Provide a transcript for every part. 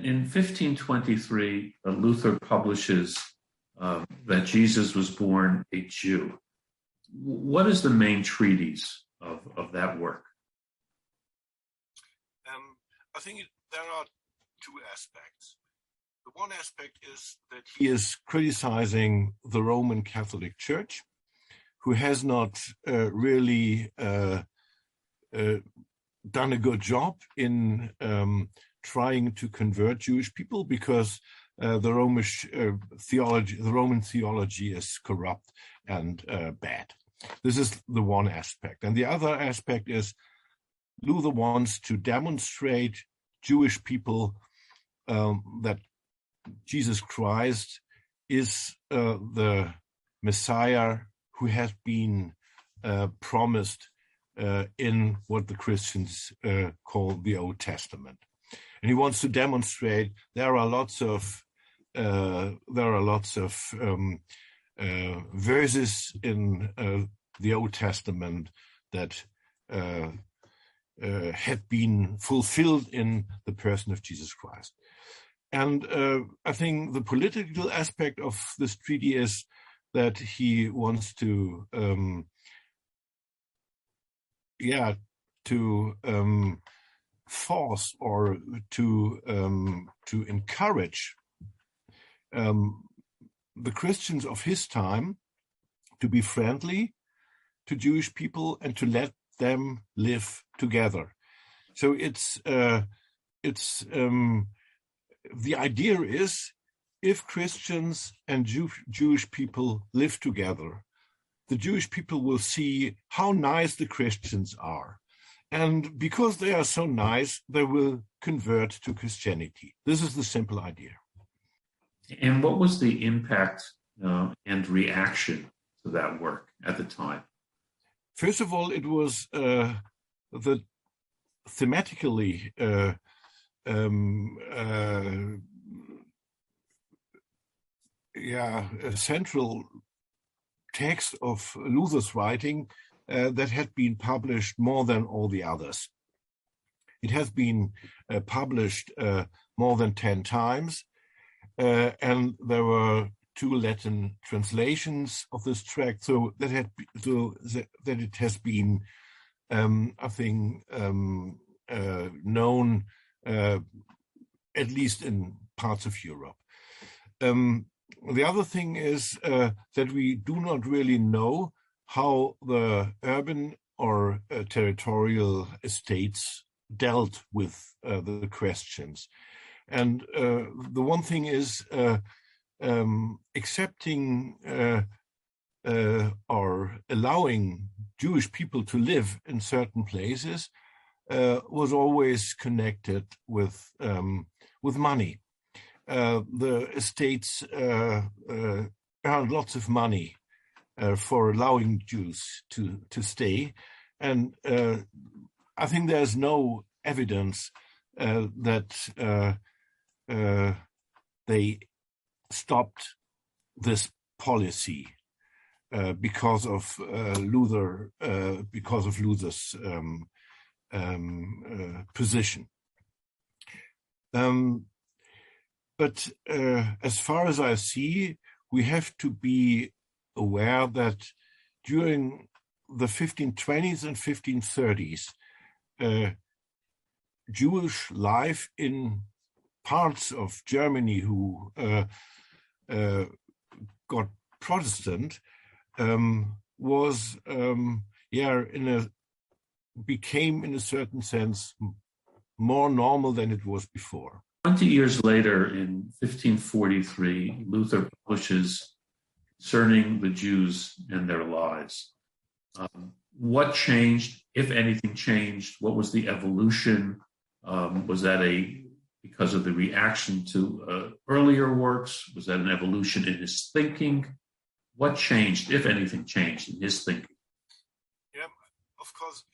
In, in 1523, uh, Luther publishes uh, that Jesus was born a Jew. What is the main treatise of, of that work? Um, I think it, there are two aspects. The one aspect is that he is criticizing the Roman Catholic Church, who has not uh, really uh, uh, done a good job in um, trying to convert Jewish people because uh, the Roman uh, theology, the Roman theology is corrupt and uh, bad. This is the one aspect, and the other aspect is Luther wants to demonstrate Jewish people um, that Jesus Christ is uh, the Messiah who has been uh, promised uh, in what the Christians call the Old Testament and he wants to demonstrate there are lots of uh, there are lots of um, uh, verses in uh, the Old Testament that uh, uh, had been fulfilled in the person of Jesus Christ. And uh, I think the political aspect of this treaty is that he wants to, um, yeah, to um, force or to um, to encourage um, the Christians of his time to be friendly to Jewish people and to let them live together. So it's uh, it's um, the idea is if Christians and Jew Jewish people live together, the Jewish people will see how nice the Christians are and because they are so nice, they will convert to Christianity. This is the simple idea. And what was the impact uh, and reaction to that work at the time? First of all, it was uh, the thematically uh, um, uh, yeah, a central text of Luther's writing uh, that had been published more than all the others. It has been uh, published uh, more than 10 times, uh, and there were two Latin translations of this tract, so that had so that it has been, um, I think, um, uh, known at least in parts of Europe. Um, the other thing is uh, that we do not really know how the urban or uh, territorial estates dealt with uh, the questions. And uh, the one thing is uh, um, accepting uh, uh, or allowing Jewish people to live in certain places was always connected with um, with money. the estates earned lots of money uh, for allowing Jews to to stay, and uh, I think there's no evidence uh, that uh, uh, they stopped this policy uh, because of Luther because of Luther's um, um, position. Um, but as far as I see, we have to be aware that during the 1520s and 1530s, uh, Jewish life in parts of Germany who uh, uh, got Protestant um, was, um, yeah, in a became in a certain sense more normal than it was before. 20 years later, in 1543, Luther publishes concerning the Jews and their lies. Um, what changed, if anything changed? What was the evolution? Um, was that a because of the reaction to uh, earlier works? Was that an evolution in his thinking? What changed, if anything changed, in his thinking? Yeah, of course.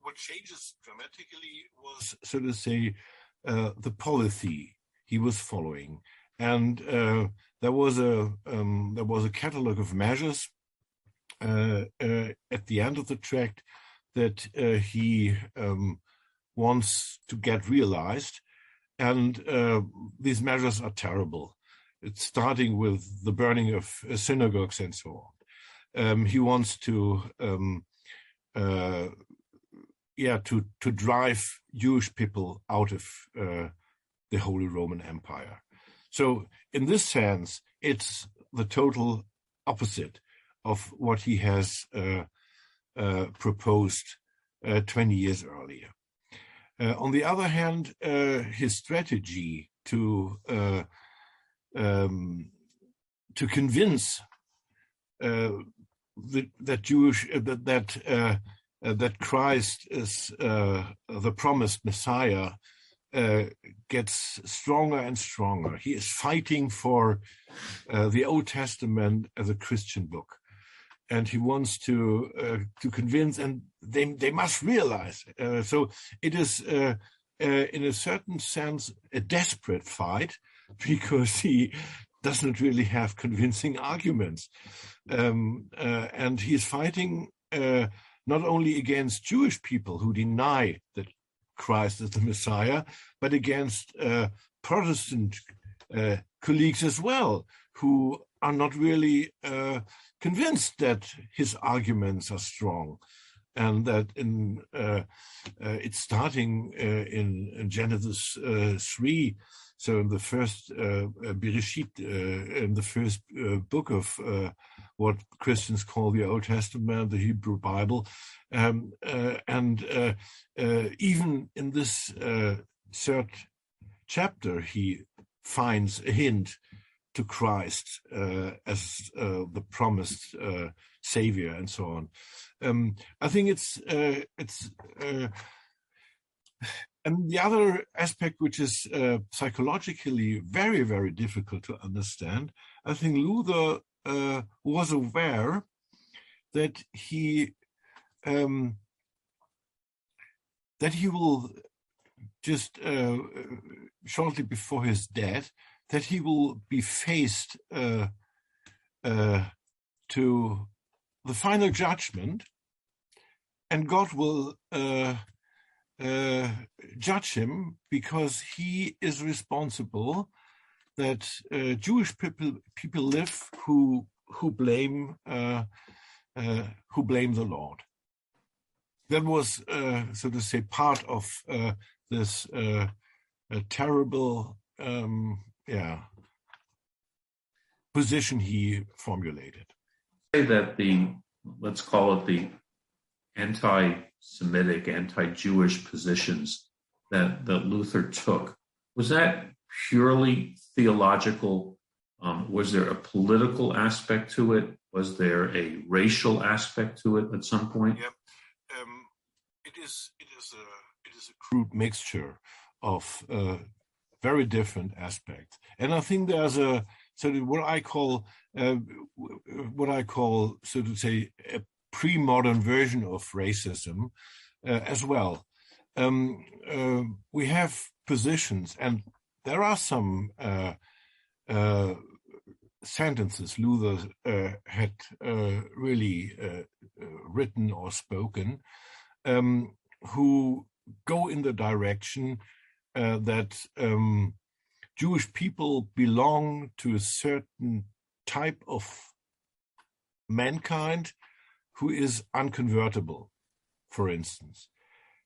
what changes dramatically was, so to say, uh, the policy he was following and uh, there was a um, there was a catalog of measures uh, uh, at the end of the tract that uh, he um, wants to get realized. And uh, these measures are terrible. It's starting with the burning of uh, synagogues and so on. Um, he wants to, um, yeah, to to drive Jewish people out of the Holy Roman Empire. So, in this sense, it's the total opposite of what he has uh, uh, proposed 20 years earlier. Uh, on the other hand, uh, his strategy to uh, um, to convince that, that Jewish that that, that Christ is the promised Messiah uh, gets stronger and stronger. He is fighting for uh, the Old Testament as a Christian book and he wants to uh, to convince, and they they must realize. Uh, so it is, uh, in a certain sense, a desperate fight because he doesn't really have convincing arguments, um, and he's fighting not only against Jewish people who deny that Christ as the Messiah, but against Protestant colleagues as well who are not really convinced that his arguments are strong and that in uh, uh, it's starting uh, in, in, Genesis uh, 3 so in the first uh, uh in the first book of what Christians call the Old Testament, the Hebrew Bible, um, and even in this third chapter, he finds a hint to Christ uh, as uh, the promised uh, savior and so on. Um, I think it's uh, it's uh, and the other aspect which is uh, psychologically very very difficult to understand. I think Luther was aware that he um, that he will just shortly before his death that he will be faced uh, uh, to the final judgment, and God will uh, uh judge him because he is responsible that uh, Jewish people people live who who blame uh, who blame the Lord. That was, so to say, part of this terrible um, yeah position he formulated. Say that the let's call it the anti-Semitic, anti-Jewish positions that that Luther took was that purely theological? Um, was there a political aspect to it? Was there a racial aspect to it at some point? Yep. Um, it is. It is a. It is a crude mixture of uh, very different aspects. And I think there's a sort of what I call uh, what I call so to say a pre-modern version of racism uh, as well. Um, uh, we have positions, and there are some uh, uh, sentences Luther uh, had really written or spoken um, who go in the direction uh, that um, Jewish people belong to a certain type of mankind who is unconvertible, for instance.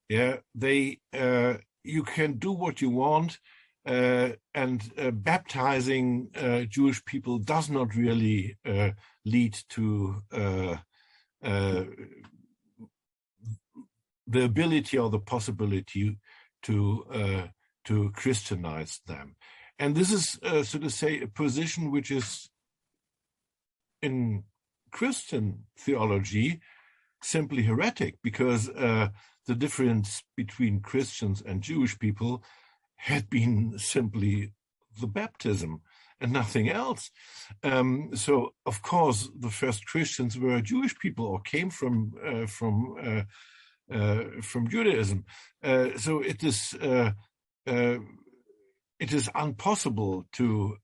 Yeah, they uh, you can do what you want, uh, and uh, baptizing uh, Jewish people does not really uh, lead to uh, the ability or the possibility to to Christianize them. And this is, so to say, a position which is in Christian theology simply heretic because uh, the difference between Christians and Jewish people had been simply the baptism and nothing else. Um, so, of course, the first Christians were Jewish people or came from uh, from uh, uh from Judaism. Uh, so it is uh, it is impossible to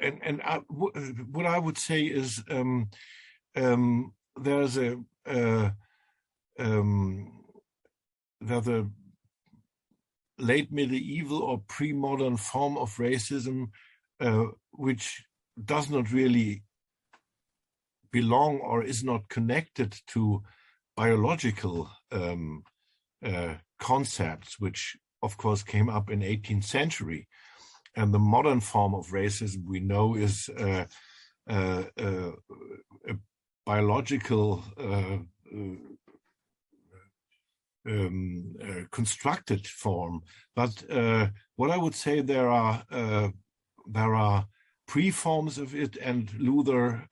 and and what I would say is um, um, there's a uh, um, there's a late medieval or pre-modern form of racism, uh, which does not really belong or is not connected to biological um, uh, concepts, which of course came up in 18th century. And the modern form of racism we know is uh, uh, uh a biological uh, uh, um, constructed form. But what I would say there are there are pre-forms of it, and Luther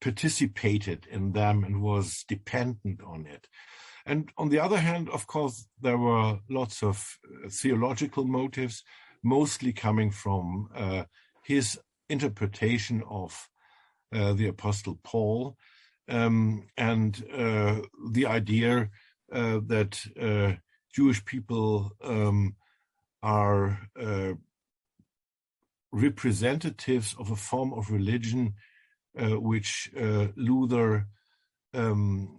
participated in them and was dependent on it. And on the other hand, of course, there were lots of uh, theological motives, mostly coming from uh, his interpretation of uh, the Apostle Paul. Um, and uh, the idea uh, that uh, Jewish people um, are representatives of a form of religion which Luther um,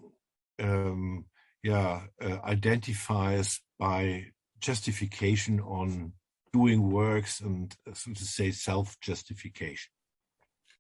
um, yeah, uh, identifies by justification on doing works and, uh, so to say, self justification.